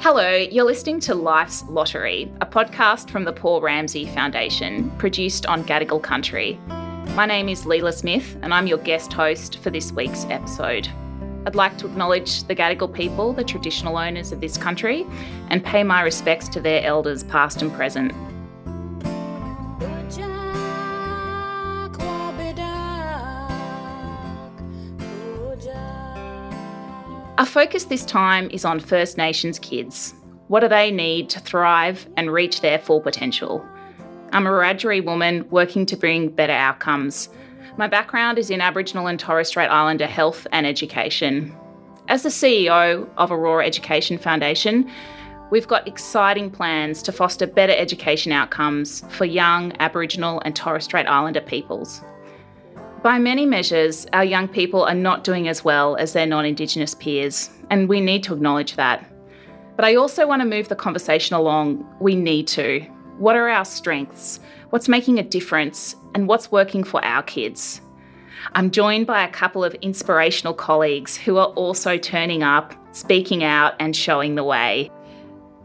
Hello, you're listening to Life's Lottery, a podcast from the Paul Ramsay Foundation, produced on Gadigal country. My name is Leila Smith, and I'm your guest host for this week's episode. I'd like to acknowledge the Gadigal people, the traditional owners of this country, and pay my respects to their elders, past and present. Our focus this time is on First Nations kids. What do they need to thrive and reach their full potential? I'm a Wiradjuri woman working to bring better outcomes. My background is in Aboriginal and Torres Strait Islander health and education. As the CEO of Aurora Education Foundation, we've got exciting plans to foster better education outcomes for young Aboriginal and Torres Strait Islander peoples. By many measures, our young people are not doing as well as their non Indigenous peers, and we need to acknowledge that. But I also want to move the conversation along. We need to. What are our strengths? What's making a difference? And what's working for our kids? I'm joined by a couple of inspirational colleagues who are also turning up, speaking out, and showing the way.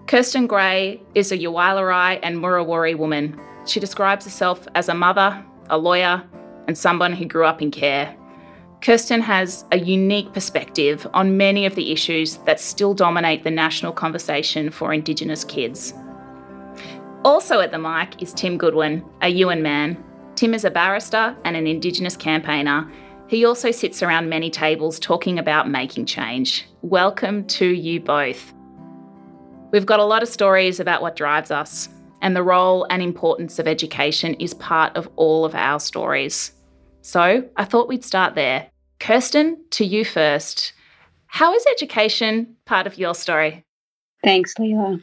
Kirsten Gray is a Yuwalarai and Murawari woman. She describes herself as a mother, a lawyer, and someone who grew up in care. Kirsten has a unique perspective on many of the issues that still dominate the national conversation for Indigenous kids. Also at the mic is Tim Goodwin, a Yuin man. Tim is a barrister and an Indigenous campaigner. He also sits around many tables talking about making change. Welcome to you both. We've got a lot of stories about what drives us, and the role and importance of education is part of all of our stories. So I thought we'd start there. Kirsten, to you first. How is education part of your story? Thanks, Leila.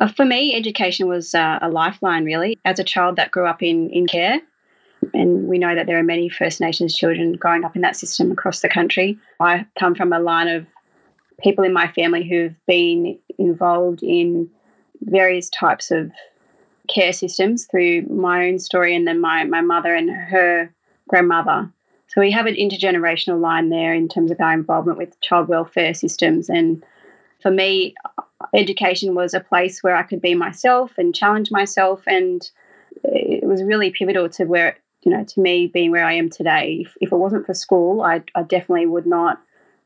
Uh, for me, education was uh, a lifeline, really. As a child that grew up in, in care, and we know that there are many First Nations children growing up in that system across the country. I come from a line of people in my family who've been involved in various types of care systems through my own story and then my, my mother and her grandmother. So we have an intergenerational line there in terms of our involvement with child welfare systems. And for me, education was a place where I could be myself and challenge myself. And it was really pivotal to where, you know, to me being where I am today. If, if it wasn't for school, I, I definitely would not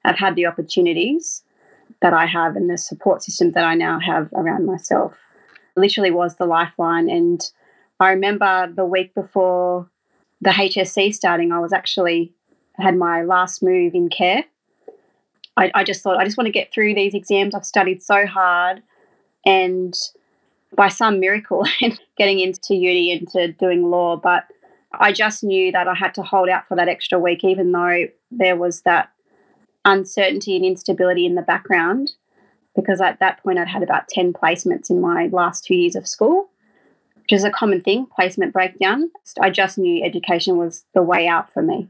have had the opportunities that I have and the support system that I now have around myself. Literally was the lifeline. And I remember the week before the HSC starting, I was actually had my last move in care. I, I just thought I just want to get through these exams. I've studied so hard, and by some miracle, getting into uni into doing law. But I just knew that I had to hold out for that extra week, even though there was that uncertainty and instability in the background. Because at that point, I'd had about 10 placements in my last two years of school which is a common thing, placement breakdown. I just knew education was the way out for me.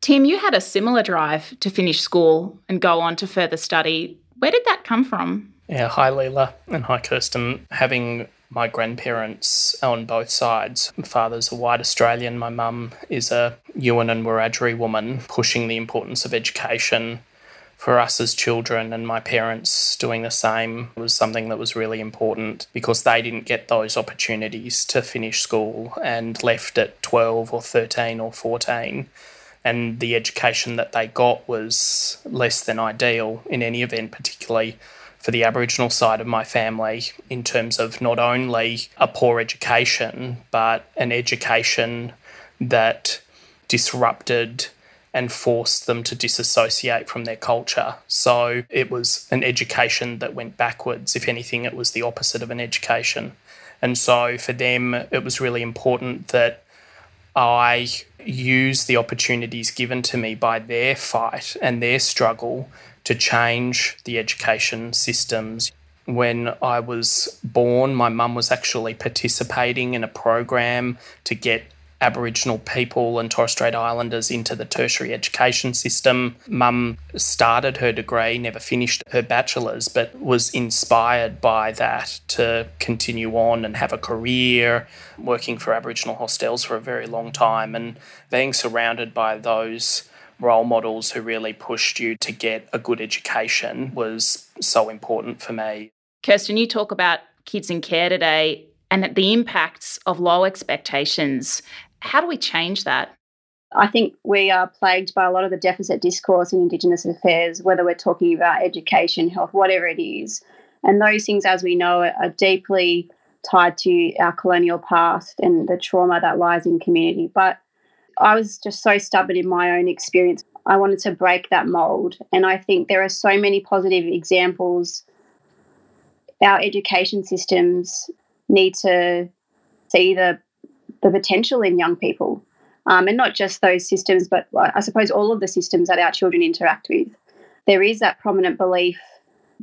Tim, you had a similar drive to finish school and go on to further study. Where did that come from? Yeah, hi Leila and hi Kirsten. Having my grandparents on both sides. My father's a white Australian, my mum is a Yuin and Wiradjuri woman, pushing the importance of education for us as children and my parents doing the same was something that was really important because they didn't get those opportunities to finish school and left at 12 or 13 or 14 and the education that they got was less than ideal in any event particularly for the aboriginal side of my family in terms of not only a poor education but an education that disrupted and forced them to disassociate from their culture. So it was an education that went backwards. If anything, it was the opposite of an education. And so for them, it was really important that I use the opportunities given to me by their fight and their struggle to change the education systems. When I was born, my mum was actually participating in a program to get Aboriginal people and Torres Strait Islanders into the tertiary education system. Mum started her degree, never finished her bachelor's, but was inspired by that to continue on and have a career working for Aboriginal hostels for a very long time and being surrounded by those role models who really pushed you to get a good education was so important for me. Kirsten, you talk about kids in care today and the impacts of low expectations. How do we change that? I think we are plagued by a lot of the deficit discourse in Indigenous affairs, whether we're talking about education, health, whatever it is. And those things, as we know, are deeply tied to our colonial past and the trauma that lies in community. But I was just so stubborn in my own experience. I wanted to break that mold. And I think there are so many positive examples. Our education systems need to see the, the potential in young people. Um, and not just those systems, but I suppose all of the systems that our children interact with. There is that prominent belief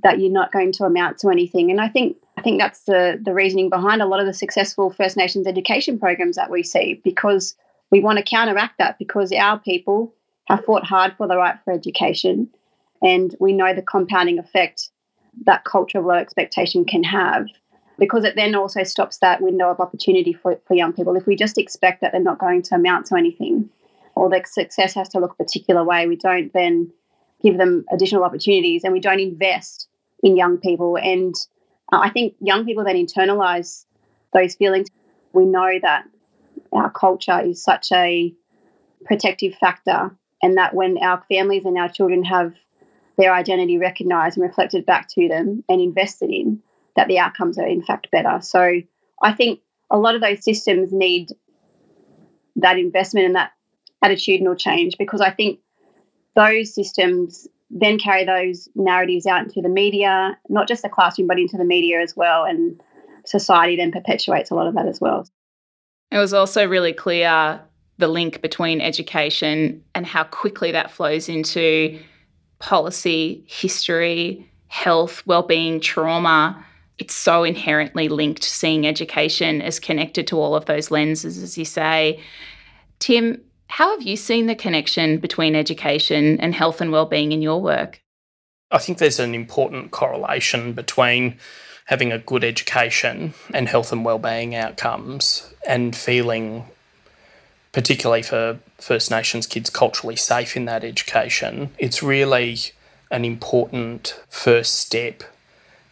that you're not going to amount to anything. And I think I think that's the the reasoning behind a lot of the successful First Nations education programs that we see because we want to counteract that because our people have fought hard for the right for education and we know the compounding effect that culture of low expectation can have because it then also stops that window of opportunity for, for young people. If we just expect that they're not going to amount to anything or their success has to look a particular way, we don't then give them additional opportunities and we don't invest in young people. And uh, I think young people then internalize those feelings. We know that our culture is such a protective factor, and that when our families and our children have their identity recognized and reflected back to them and invested in, that the outcomes are in fact better. So I think a lot of those systems need that investment and that attitudinal change because I think those systems then carry those narratives out into the media, not just the classroom, but into the media as well. And society then perpetuates a lot of that as well. It was also really clear the link between education and how quickly that flows into policy, history, health, well-being, trauma. It's so inherently linked seeing education as connected to all of those lenses as you say. Tim, how have you seen the connection between education and health and well-being in your work? I think there's an important correlation between having a good education and health and well-being outcomes and feeling particularly for First Nations kids culturally safe in that education. It's really an important first step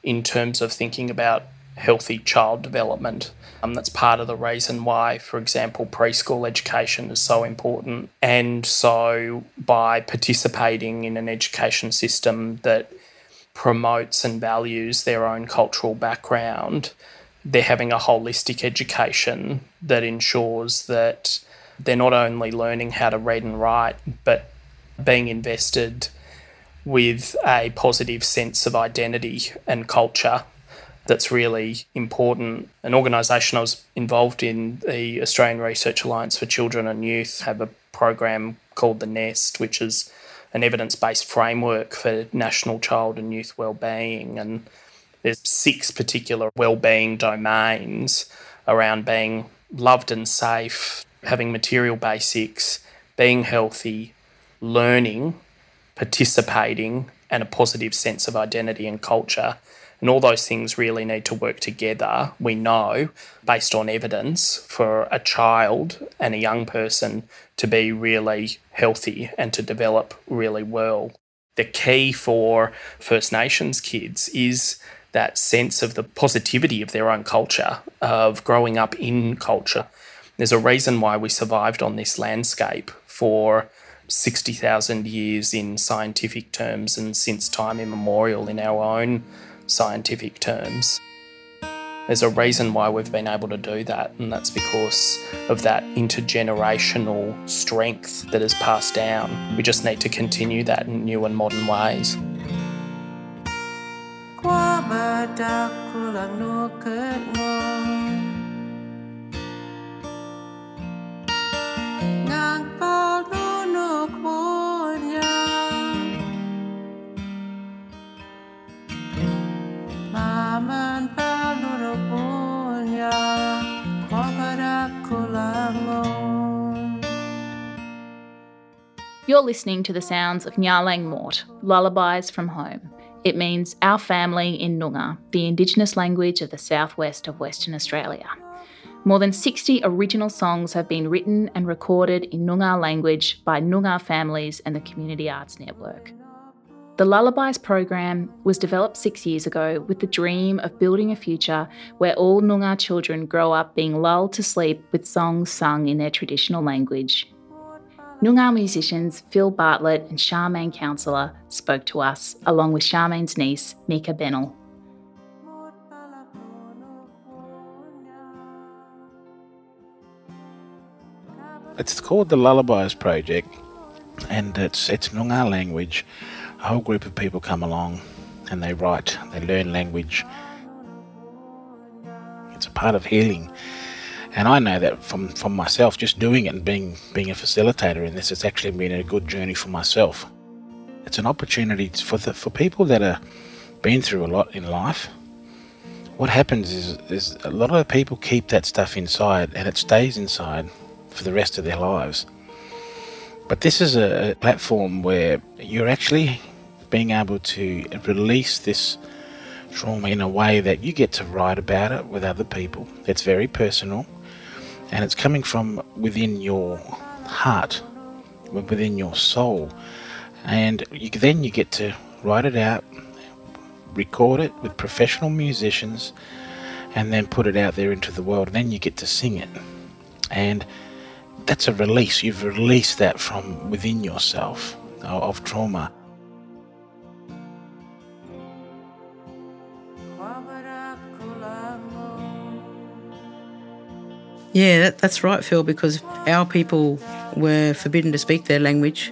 in terms of thinking about healthy child development. Um, that's part of the reason why, for example, preschool education is so important. And so, by participating in an education system that promotes and values their own cultural background, they're having a holistic education that ensures that they're not only learning how to read and write, but being invested with a positive sense of identity and culture that's really important. An organisation I was involved in, the Australian Research Alliance for Children and Youth, have a program called the Nest, which is an evidence-based framework for national child and youth well-being, and there's six particular well-being domains around being loved and safe, having material basics, being healthy, learning, participating, and a positive sense of identity and culture. And all those things really need to work together, we know, based on evidence, for a child and a young person to be really healthy and to develop really well. The key for First Nations kids is that sense of the positivity of their own culture, of growing up in culture. There's a reason why we survived on this landscape for 60,000 years in scientific terms and since time immemorial in our own scientific terms. There's a reason why we've been able to do that, and that's because of that intergenerational strength that is passed down. We just need to continue that in new and modern ways. You're listening to the sounds of Ngalang Moort, Lullabies from Home. It means our family in Noongar, the Indigenous language of the southwest of Western Australia. More than 60 original songs have been written and recorded in Noongar language by Noongar families and the Community Arts Network. The Lullabies program was developed six years ago with the dream of building a future where all Noongar children grow up being lulled to sleep with songs sung in their traditional language. Noongar musicians Phil Bartlett and Charmaine Counsellor spoke to us, along with Charmaine's niece, Mika Bennell. It's called the Lullabies Project, and it's it's Noongar language. A whole group of people come along, and they write, they learn language. It's a part of healing, and I know that from from myself, just doing it and being being a facilitator in this, it's actually been a good journey for myself. It's an opportunity for the, for people that are been through a lot in life. What happens is, is a lot of people keep that stuff inside, and it stays inside for the rest of their lives. But this is a platform where you're actually being able to release this trauma in a way that you get to write about it with other people. It's very personal and it's coming from within your heart, within your soul. And you, then you get to write it out, record it with professional musicians, and then put it out there into the world. And then you get to sing it. And that's a release. You've released that from within yourself uh, of trauma. Yeah, that, that's right, Phil, because our people were forbidden to speak their language,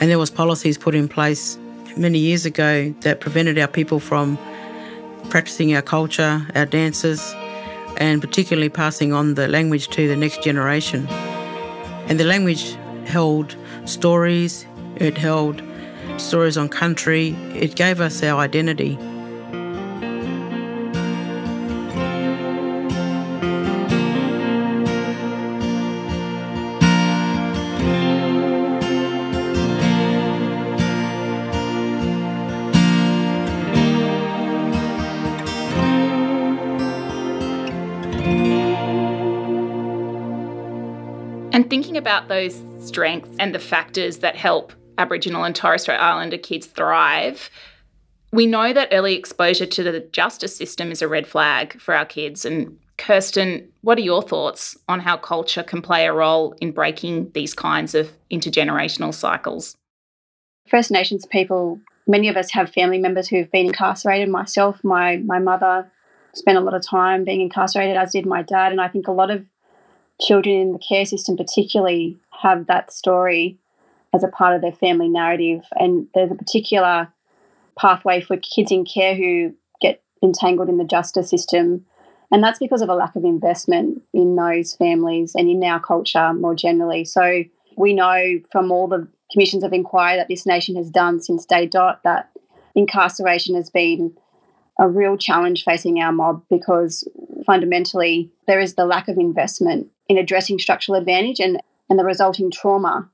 and there was policies put in place many years ago that prevented our people from practicing our culture, our dances, and particularly passing on the language to the next generation. And the language held stories, it held stories on country, it gave us our identity. About those strengths and the factors that help Aboriginal and Torres Strait Islander kids thrive, we know that early exposure to the justice system is a red flag for our kids. And Kirsten, what are your thoughts on how culture can play a role in breaking these kinds of intergenerational cycles? First Nations people, many of us have family members who've been incarcerated. Myself, my my mother spent a lot of time being incarcerated, as did my dad. And I think a lot of children in the care system, particularly, have that story as a part of their family narrative. And there's a particular pathway for kids in care who get entangled in the justice system. And that's because of a lack of investment in those families and in our culture more generally. So we know from all the commissions of inquiry that this nation has done since day dot that incarceration has been a real challenge facing our mob because fundamentally there is the lack of investment in addressing structural advantage and, and the resulting trauma.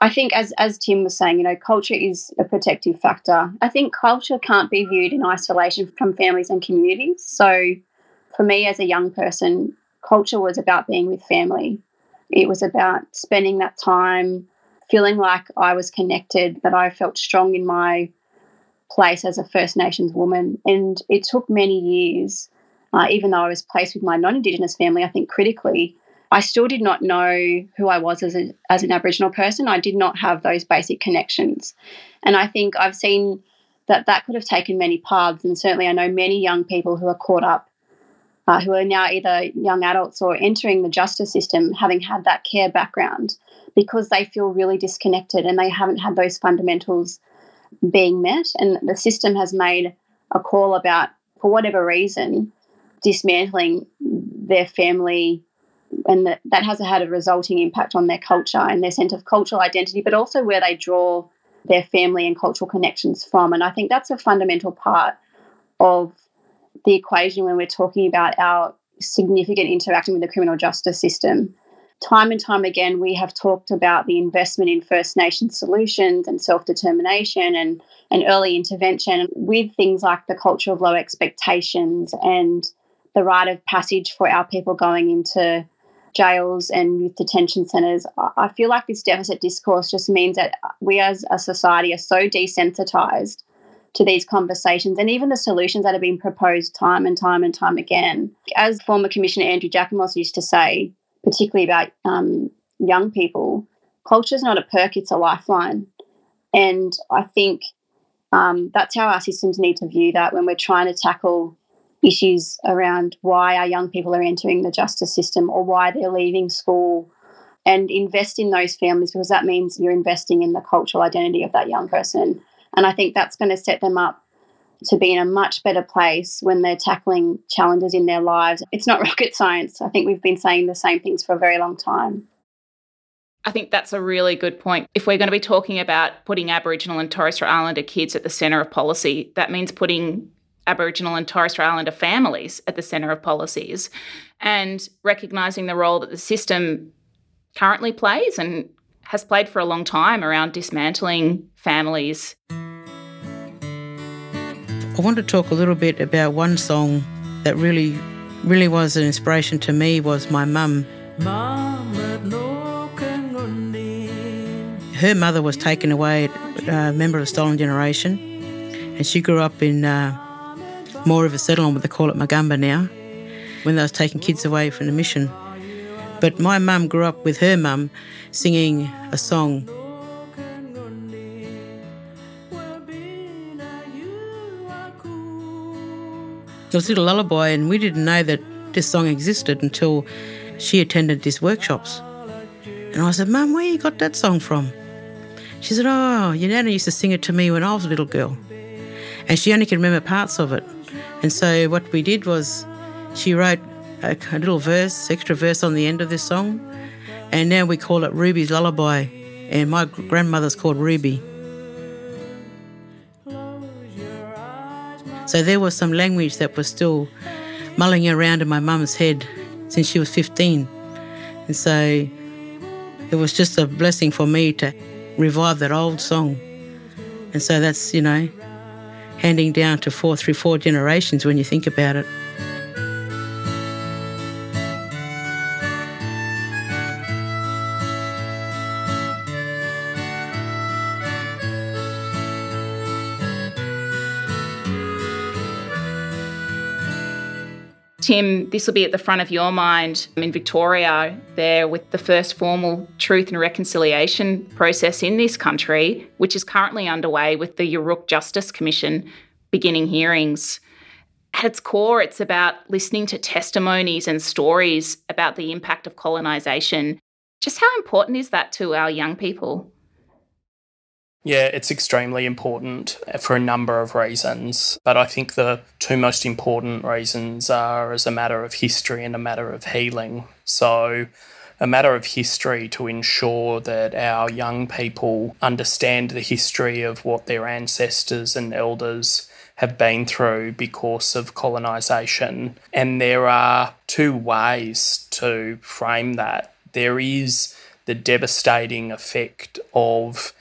I think, as, as Tim was saying, you know, culture is a protective factor. I think culture can't be viewed in isolation from families and communities. So, for me as a young person, culture was about being with family. It was about spending that time feeling like I was connected, that I felt strong in my place as a First Nations woman. And it took many years, uh, even though I was placed with my non Indigenous family, I think critically, I still did not know who I was as, a, as an Aboriginal person. I did not have those basic connections. And I think I've seen that that could have taken many paths. And certainly I know many young people who are caught up, uh, who are now either young adults or entering the justice system, having had that care background because they feel really disconnected and they haven't had those fundamentals being met. And the system has made a call about, for whatever reason, dismantling their family and that, that has had a resulting impact on their culture and their sense of cultural identity, but also where they draw their family and cultural connections from. And I think that's a fundamental part of the equation when we're talking about our significant interaction with the criminal justice system. Time and time again, we have talked about the investment in First Nations solutions and self determination and, and early intervention with things like the culture of low expectations and the rite of passage for our people going into jails and youth detention centres, I feel like this deficit discourse just means that we as a society are so desensitised to these conversations and even the solutions that have been proposed time and time and time again. As former Commissioner Andrew Jackomos used to say, particularly about um, young people, culture is not a perk, it's a lifeline. And I think um, that's how our systems need to view that when we're trying to tackle issues around why our young people are entering the justice system or why they're leaving school and invest in those families because that means you're investing in the cultural identity of that young person. And I think that's going to set them up to be in a much better place when they're tackling challenges in their lives. It's not rocket science. I think we've been saying the same things for a very long time. I think that's a really good point. If we're going to be talking about putting Aboriginal and Torres Strait Islander kids at the centre of policy, that means putting Aboriginal and Torres Strait Islander families at the centre of policies and recognising the role that the system currently plays and has played for a long time around dismantling families. I want to talk a little bit about one song that really, really was an inspiration to me was my mum. Her mother was taken away, a uh, member of the Stolen Generation, and she grew up in uh, more of a settlement, what they call it Mogumber now, when they was taking kids away from the mission. But my mum grew up with her mum singing a song. It was a little lullaby, and we didn't know that this song existed until she attended these workshops. And I said, Mum, where you got that song from? She said, Oh, your nana used to sing it to me when I was a little girl. And she only could remember parts of it. And so what we did was she wrote a, a little verse, extra verse on the end of this song, and now we call it Ruby's Lullaby, and my grandmother's called Ruby. So there was some language that was still mulling around in my mum's head since she was 15. And so it was just a blessing for me to revive that old song. And so that's, you know, handing down to four through four generations when you think about it. Tim, this will be at the front of your mind in Victoria, there with the first formal truth and reconciliation process in this country, which is currently underway with the Yoorrook Justice Commission beginning hearings. At its core, it's about listening to testimonies and stories about the impact of colonisation. Just how important is that to our young people? Yeah, it's extremely important for a number of reasons. But I think the two most important reasons are as a matter of history and a matter of healing. So, a matter of history to ensure that our young people understand the history of what their ancestors and elders have been through because of colonisation. And there are two ways to frame that. There is the devastating effect of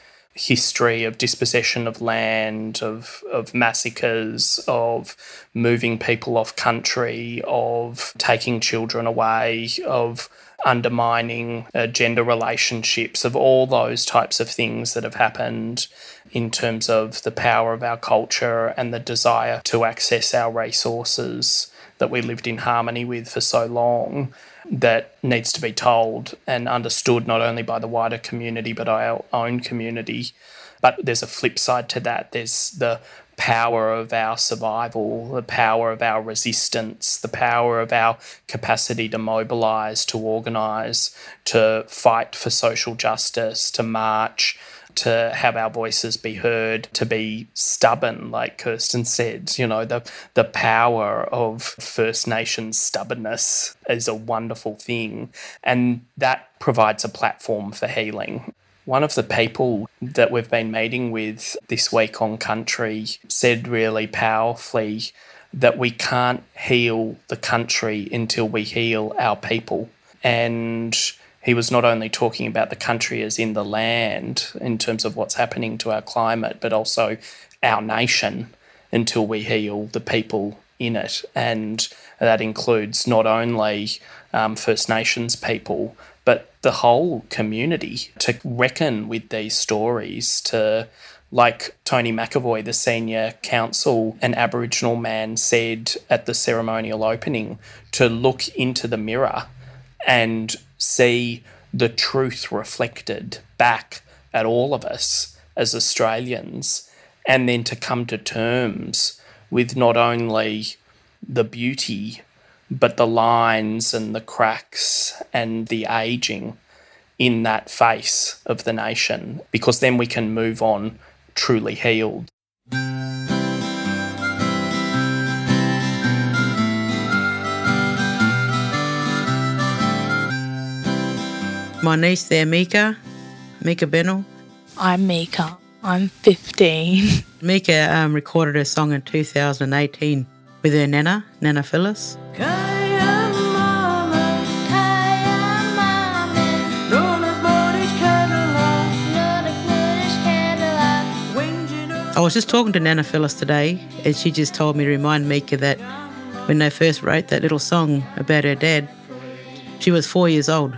history of dispossession of land, of, of massacres, of moving people off country, of taking children away, of undermining uh, gender relationships, of all those types of things that have happened in terms of the power of our culture and the desire to access our resources that we lived in harmony with for so long that needs to be told and understood not only by the wider community but our own community. But there's a flip side to that. There's the power of our survival, the power of our resistance, the power of our capacity to mobilize, to organize, to fight for social justice, to march, to have our voices be heard, to be stubborn, like Kirsten said. You know, the, the power of First Nations stubbornness is a wonderful thing. And that provides a platform for healing. One of the people that we've been meeting with this week on country said really powerfully that we can't heal the country until we heal our people. And he was not only talking about the country as in the land in terms of what's happening to our climate, but also our nation until we heal the people in it. And that includes not only um, First Nations people, but the whole community to reckon with these stories, to like Tony McAvoy, the senior counsel and Aboriginal man, said at the ceremonial opening, to look into the mirror and see the truth reflected back at all of us as Australians, and then to come to terms with not only the beauty, but the lines and the cracks and the aging in that face of the nation, because then we can move on truly healed. My niece there, Mika, Mika Bennell. I'm Mika. I'm 15. Mika um, recorded her song in 2018 with her nana, Nana Phyllis. I was just talking to Nana Phyllis today, and she just told me to remind Mika that when they first wrote that little song about her dad, she was four years old.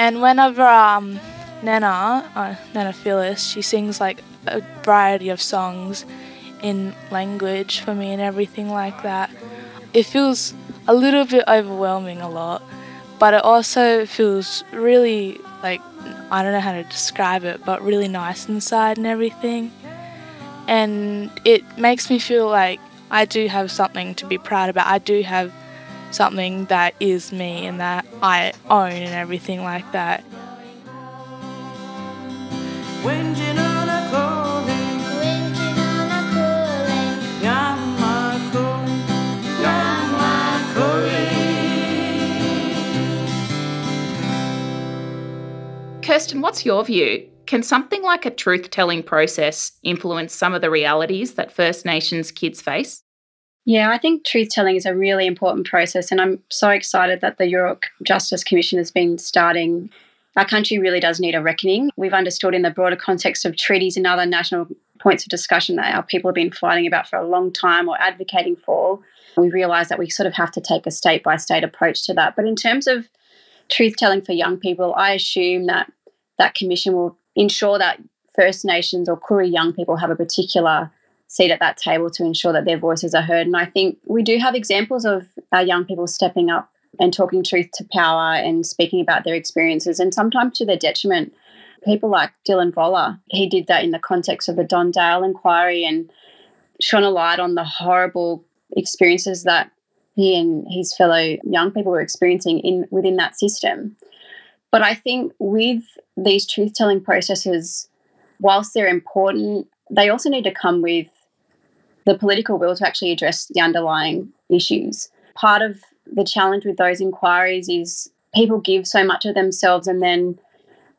And whenever um, Nana, uh, Nana Phyllis, she sings like a variety of songs in language for me and everything like that. It feels a little bit overwhelming a lot, but it also feels really like I don't know how to describe it, but really nice inside and everything. And it makes me feel like I do have something to be proud about. I do have something that is me and that I own and everything like that. Kirsten, what's your view? Can something like a truth telling process influence some of the realities that First Nations kids face? Yeah, I think truth telling is a really important process, and I'm so excited that the Yoorrook Justice Commission has been starting. Our country really does need a reckoning. We've understood in the broader context of treaties and other national points of discussion that our people have been fighting about for a long time or advocating for. We realise that we sort of have to take a state by state approach to that. But in terms of truth telling for young people, I assume that that commission will ensure that First Nations or Koori young people have a particular seat at that table to ensure that their voices are heard. And I think we do have examples of our young people stepping up and talking truth to power and speaking about their experiences, and sometimes to their detriment. People like Dylan Voller, he did that in the context of the Don Dale inquiry and shone a light on the horrible experiences that he and his fellow young people were experiencing in within that system. But I think with these truth telling processes, whilst they're important, they also need to come with the political will to actually address the underlying issues. Part of the challenge with those inquiries is people give so much of themselves and then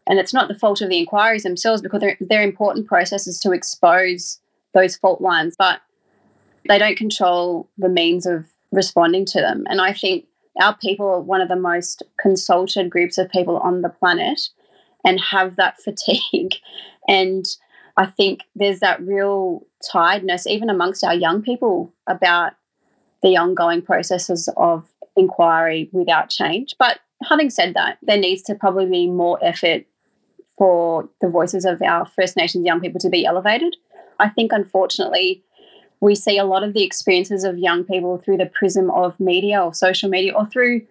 and it's not the fault of the inquiries themselves because they're, they're important processes to expose those fault lines but they don't control the means of responding to them and i think our people are one of the most consulted groups of people on the planet and have that fatigue and I think there's that real tiredness, even amongst our young people, about the ongoing processes of inquiry without change. But having said that, there needs to probably be more effort for the voices of our First Nations young people to be elevated. I think, unfortunately, we see a lot of the experiences of young people through the prism of media or social media or through,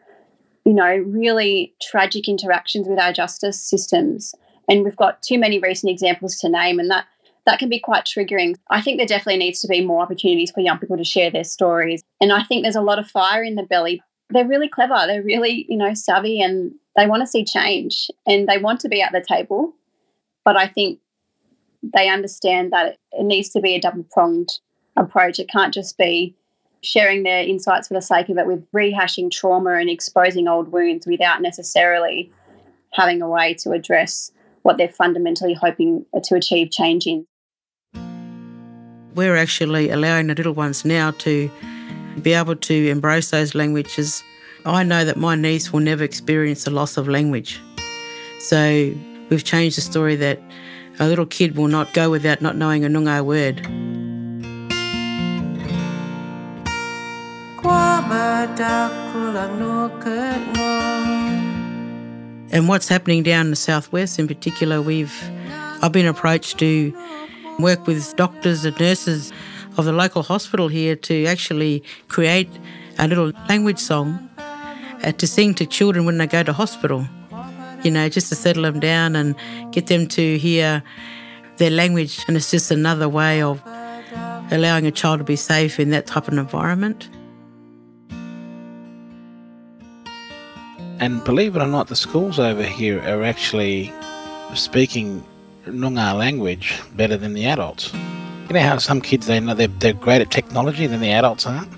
you know, really tragic interactions with our justice systems. And we've got too many recent examples to name, and that that can be quite triggering. I think there definitely needs to be more opportunities for young people to share their stories. And I think there's a lot of fire in the belly. They're really clever. They're really, you know, savvy and they want to see change and they want to be at the table. But I think they understand that it needs to be a double pronged approach. It can't just be sharing their insights for the sake of it with rehashing trauma and exposing old wounds without necessarily having a way to address what they're fundamentally hoping to achieve change in. We're actually allowing the little ones now to be able to embrace those languages. I know that my niece will never experience the loss of language. So we've changed the story that a little kid will not go without not knowing a Noongar word. And what's happening down in the southwest in particular, we've I've been approached to work with doctors and nurses of the local hospital here to actually create a little language song uh, to sing to children when they go to hospital. You know, just to settle them down and get them to hear their language. And it's just another way of allowing a child to be safe in that type of environment. And believe it or not, the schools over here are actually speaking Noongar language better than the adults. You know how some kids they know they're, they're great at technology than the adults aren't.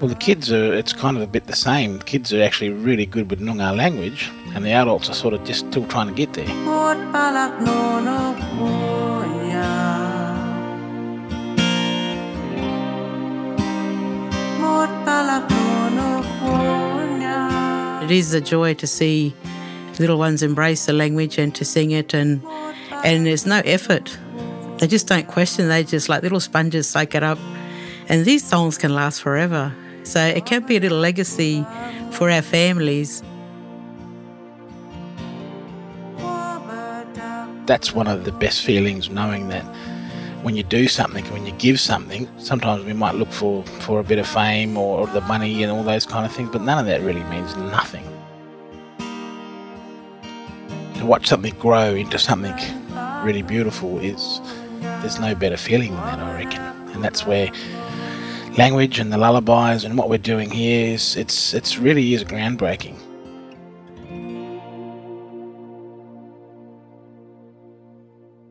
Well, the kids are. It's kind of a bit the same. The kids are actually really good with Noongar language, and the adults are sort of just still trying to get there. It is a joy to see little ones embrace the language and to sing it, and and there's no effort. They just don't question. They just like little sponges soak it up, and these songs can last forever. So it can be a little legacy for our families. That's one of the best feelings, knowing that when you do something, when you give something, sometimes we might look for, for a bit of fame or the money and all those kind of things, but none of that really means nothing. To watch something grow into something really beautiful is there's no better feeling than that, I reckon. And that's where language and the lullabies and what we're doing here is it's it's really is groundbreaking.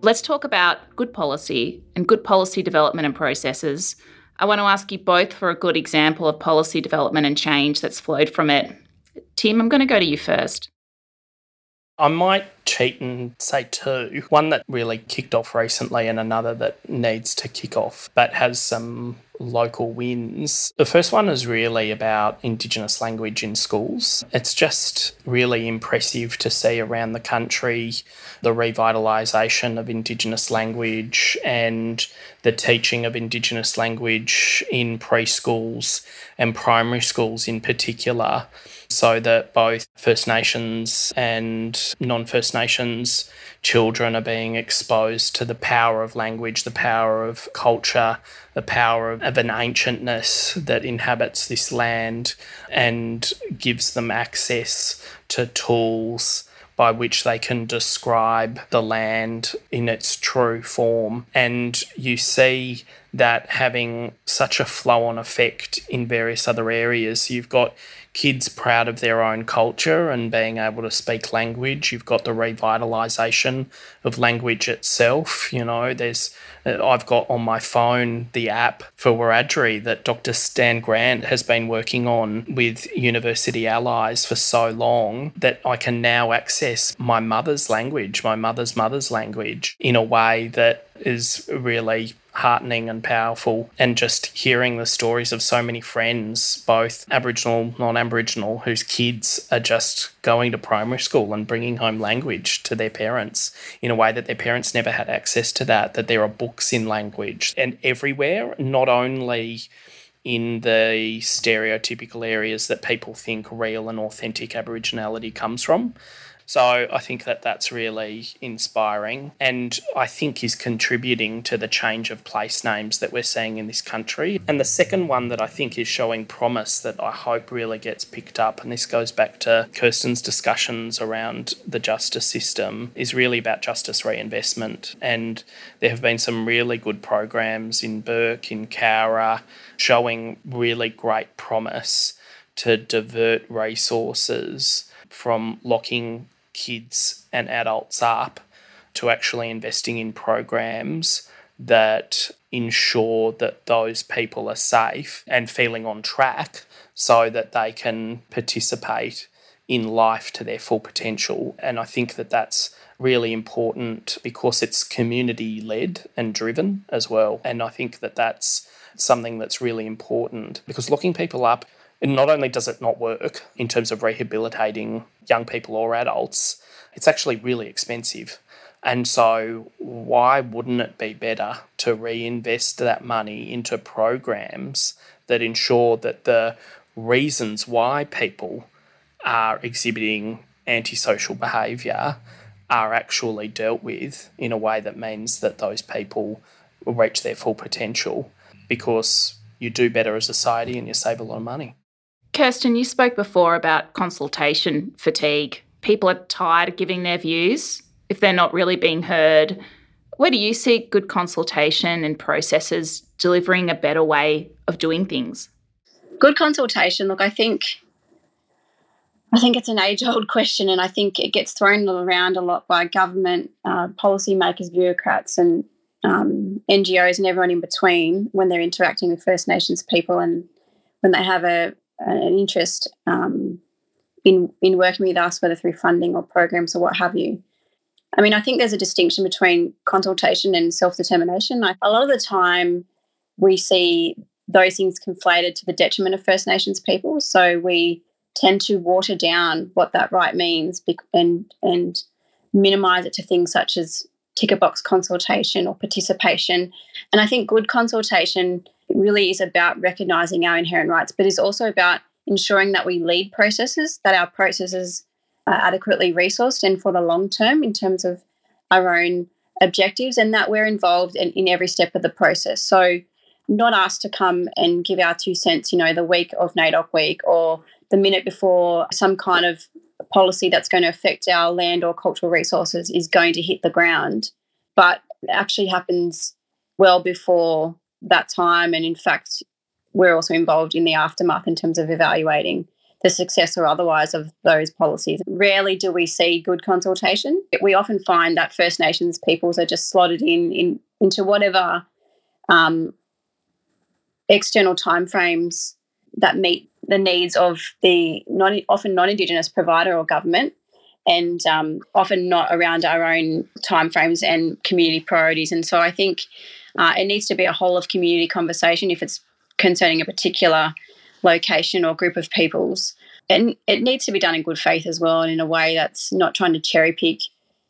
Let's talk about good policy and good policy development and processes. I want to ask you both for a good example of policy development and change that's flowed from it. Tim, I'm going to go to you first. I might cheat and say two. One that really kicked off recently, and another that needs to kick off, but has some local wins. The first one is really about Indigenous language in schools. It's just really impressive to see around the country the revitalisation of Indigenous language and the teaching of Indigenous language in preschools and primary schools in particular so that both First Nations and non First Nations children are being exposed to the power of language, the power of culture, the power of, of an ancientness that inhabits this land and gives them access to tools by which they can describe the land in its true form. And you see that having such a flow on effect in various other areas. You've got kids proud of their own culture and being able to speak language. You've got the revitalisation of language itself. You know, there's uh, I've got on my phone the app for Wiradjuri that Dr. Stan Grant has been working on with University Allies for so long that I can now access my mother's language, my mother's mother's language, in a way that is really heartening and powerful. And just hearing the stories of so many friends, both Aboriginal, non Aboriginal, whose kids are just going to primary school and bringing home language to their parents in a way that their parents never had access to that, that there are books in language and everywhere, not only in the stereotypical areas that people think real and authentic Aboriginality comes from, so I think that that's really inspiring and I think is contributing to the change of place names that we're seeing in this country. And the second one that I think is showing promise that I hope really gets picked up, and this goes back to Kirsten's discussions around the justice system, is really about justice reinvestment. And there have been some really good programs in Bourke, in Cowra, showing really great promise to divert resources from locking kids and adults up to actually investing in programs that ensure that those people are safe and feeling on track so that they can participate in life to their full potential. And I think that that's really important because it's community led and driven as well. And I think that that's something that's really important because locking people up and not only does it not work in terms of rehabilitating young people or adults, it's actually really expensive. And so, why wouldn't it be better to reinvest that money into programs that ensure that the reasons why people are exhibiting antisocial behaviour are actually dealt with in a way that means that those people will reach their full potential because you do better as a society and you save a lot of money. Kirsten, you spoke before about consultation fatigue. People are tired of giving their views if they're not really being heard. Where do you see good consultation and processes delivering a better way of doing things? Good consultation. Look, I think I think it's an age-old question, and I think it gets thrown around a lot by government, uh, policymakers, bureaucrats, and um, NGOs, and everyone in between when they're interacting with First Nations people, and when they have a an interest um, in in working with us, whether through funding or programs or what have you. I mean, I think there's a distinction between consultation and self determination. A lot of the time, we see those things conflated to the detriment of First Nations people. So we tend to water down what that right means and and minimize it to things such as ticker box consultation or participation. And I think good consultation really is about recognizing our inherent rights, but is also about ensuring that we lead processes, that our processes are adequately resourced and for the long term in terms of our own objectives, and that we're involved in, in every step of the process. So, not asked to come and give our two cents, you know, the week of NAIDOC week or the minute before some kind of policy that's going to affect our land or cultural resources is going to hit the ground, but actually happens well before that time. And in fact, we're also involved in the aftermath in terms of evaluating the success or otherwise of those policies. Rarely do we see good consultation. We often find that First Nations peoples are just slotted in, in into whatever um, external timeframes that meet the needs of the non, often non-Indigenous provider or government and um, often not around our own timeframes and community priorities. And so I think uh, it needs to be a whole of community conversation if it's concerning a particular location or group of peoples. And it needs to be done in good faith as well, and in a way that's not trying to cherry pick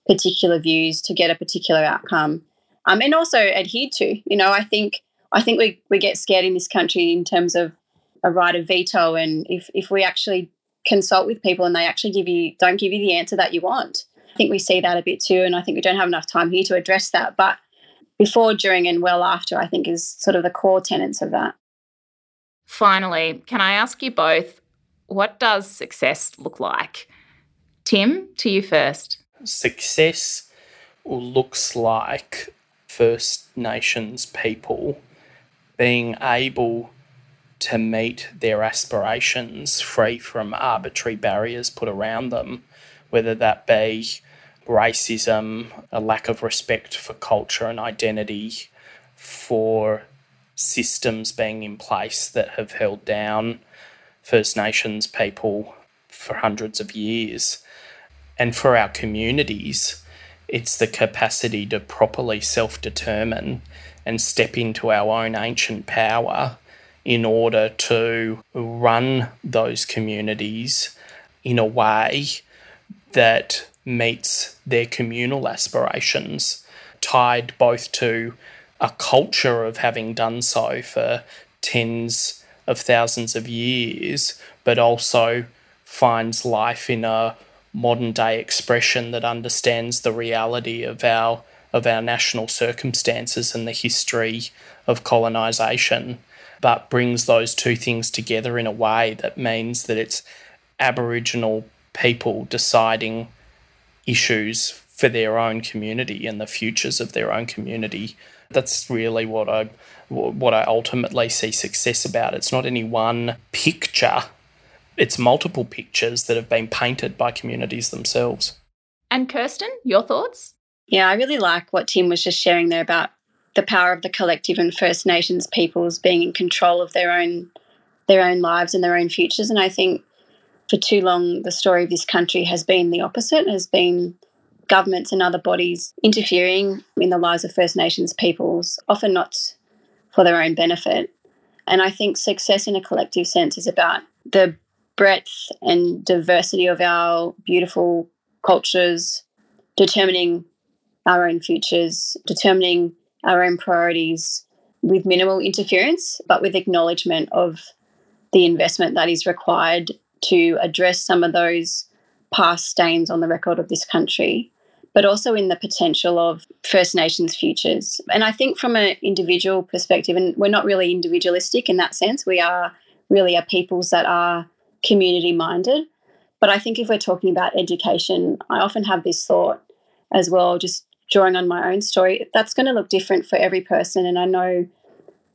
particular views to get a particular outcome. Um, and also adhered to. You know, I think I think we, we get scared in this country in terms of a right of veto, and if if we actually consult with people and they actually give you don't give you the answer that you want, I think we see that a bit too, and I think we don't have enough time here to address that. But before, during, and well after, I think is sort of the core tenets of that. Finally, can I ask you both, what does success look like? Tim, to you first. Success looks like First Nations people being able to meet their aspirations free from arbitrary barriers put around them, whether that be racism, a lack of respect for culture and identity, for systems being in place that have held down First Nations people for hundreds of years. And for our communities, it's the capacity to properly self determine and step into our own ancient power in order to run those communities in a way that meets their communal aspirations, tied both to a culture of having done so for tens of thousands of years, but also finds life in a modern day expression that understands the reality of our of our national circumstances and the history of colonization, but brings those two things together in a way that means that it's Aboriginal people deciding issues for their own community and the futures of their own community that's really what I what I ultimately see success about. It's not any one picture. It's multiple pictures that have been painted by communities themselves. And Kirsten, your thoughts? Yeah, I really like what Tim was just sharing there about the power of the collective and First Nations peoples being in control of their own their own lives and their own futures. And I think for too long the story of this country has been the opposite, has been governments and other bodies interfering in the lives of First Nations peoples, often not for their own benefit. And I think success in a collective sense is about the breadth and diversity of our beautiful cultures, determining our own futures, determining our own priorities with minimal interference, but with acknowledgement of the investment that is required to address some of those past stains on the record of this country, but also in the potential of First Nations futures. And I think from an individual perspective, and we're not really individualistic in that sense, we are really a peoples that are community minded. But I think if we're talking about education, I often have this thought as well, just drawing on my own story, that's going to look different for every person. And I know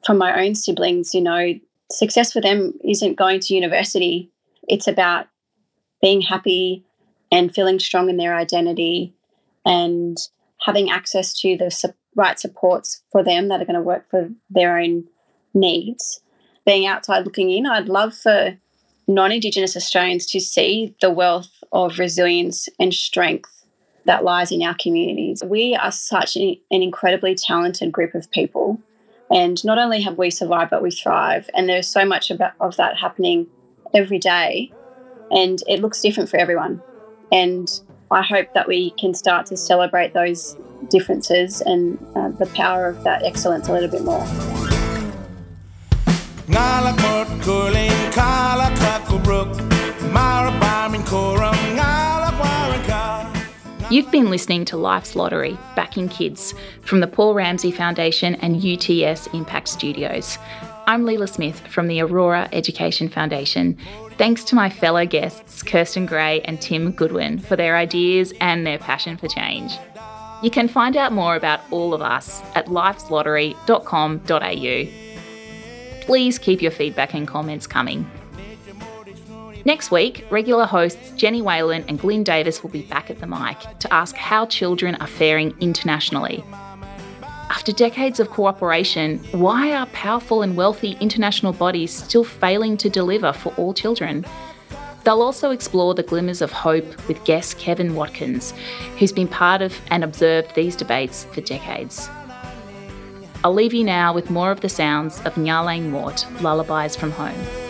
from my own siblings, you know, success for them isn't going to university, it's about being happy and feeling strong in their identity and having access to the su- right supports for them that are going to work for their own needs. Being outside looking in, I'd love for non Indigenous Australians to see the wealth of resilience and strength that lies in our communities. We are such an, incredibly talented group of people. And not only have we survived, but we thrive. And there's so much of that happening every day. And it looks different for everyone. And I hope that we can start to celebrate those differences and uh, the power of that excellence a little bit more. You've been listening to Life's Lottery Backing Kids from the Paul Ramsay Foundation and UTS Impact Studios. I'm Leila Smith from the Aurora Education Foundation. Thanks to my fellow guests, Kirsten Gray and Tim Goodwin, for their ideas and their passion for change. You can find out more about all of us at lifeslottery.com.au. Please keep your feedback and comments coming. Next week, regular hosts Jenny Whalen and Glyn Davis will be back at the mic to ask how children are faring internationally after decades of cooperation, why are powerful and wealthy international bodies still failing to deliver for all children? They'll also explore the glimmers of hope with guest Kevin Watkins, who's been part of and observed these debates for decades. I'll leave you now with more of the sounds of Ngalang Moort, Lullabies from Home.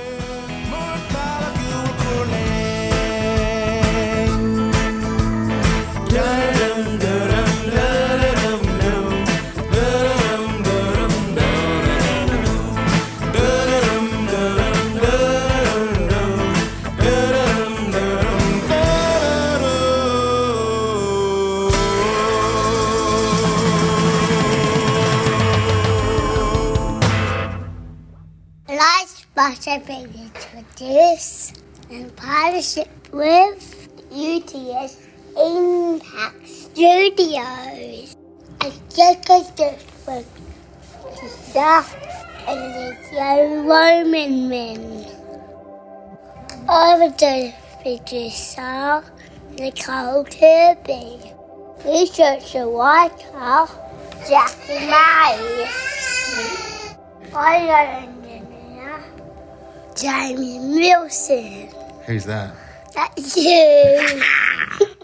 Butter being introduced in partnership with UTS Impact Studios. I just a different stuff and the young Roman men. I'm the producer, Nicole Kirby. Researcher White House, Jackie May. I learned James Wilson. Who's that? That's you.